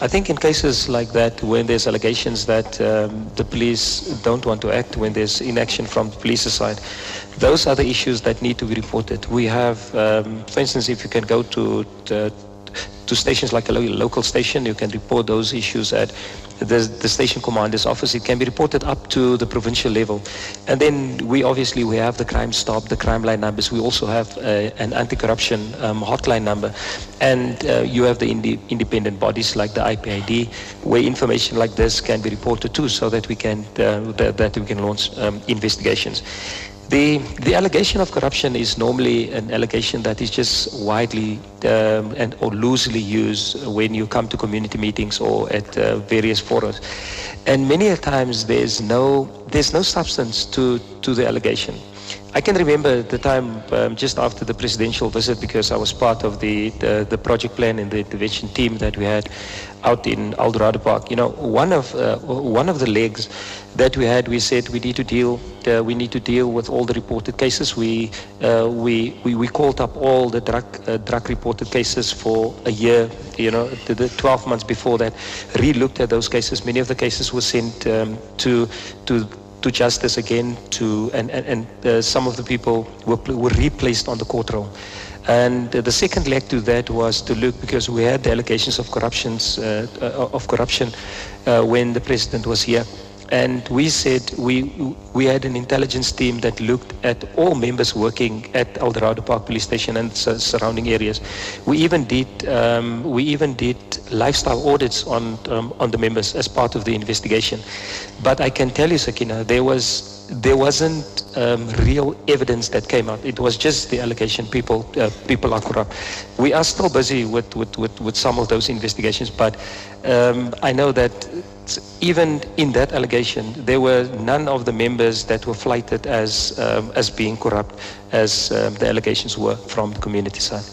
I think in cases like that, when there's allegations that um, the police don't want to act, when there's inaction from the police's side, those are the issues that need to be reported. We have, um, for instance, if you can go to, to to stations like a local station. You can report those issues at the, the station commander's office. It can be reported up to the provincial level. And then we obviously we have the crime stop, the crime line numbers. We also have uh, an anti-corruption um, hotline number. And uh, you have the indi- independent bodies like the IPID, where information like this can be reported too, so that we can uh, that, that, we can launch um, investigations. The, the allegation of corruption is normally an allegation that is just widely um, and or loosely used when you come to community meetings or at uh, various forums, and many times there's no there's no substance to to the allegation. I can remember the time um, just after the presidential visit because I was part of the, the, the, project plan and the intervention team that we had out in Eldorado Park. You know, one of, uh, one of the legs that we had, we said we need to deal, uh, we need to deal with all the reported cases. We, uh, we, we, we, called up all the drug, uh, drug reported cases for a year, you know, the, the 12 months before that, re-looked at those cases. Many of the cases were sent um, to, to to justice again to and and, and uh, some of the people were, were replaced on the court roll and uh, the second leg to that was to look because we had the allegations of corruptions uh, uh of corruption uh, when the president was here and we said we we had an intelligence team that looked at all members working at Eldorado Park Police Station and surrounding areas. We even did um, we even did lifestyle audits on um, on the members as part of the investigation. But I can tell you, Sakina, there was there wasn't um, real evidence that came out. It was just the allegation people uh, people are corrupt. We are still busy with, with, with, with some of those investigations, but um, I know that even in that allegation, there were none of the members that were flighted as, um, as being corrupt as um, the allegations were from the community side.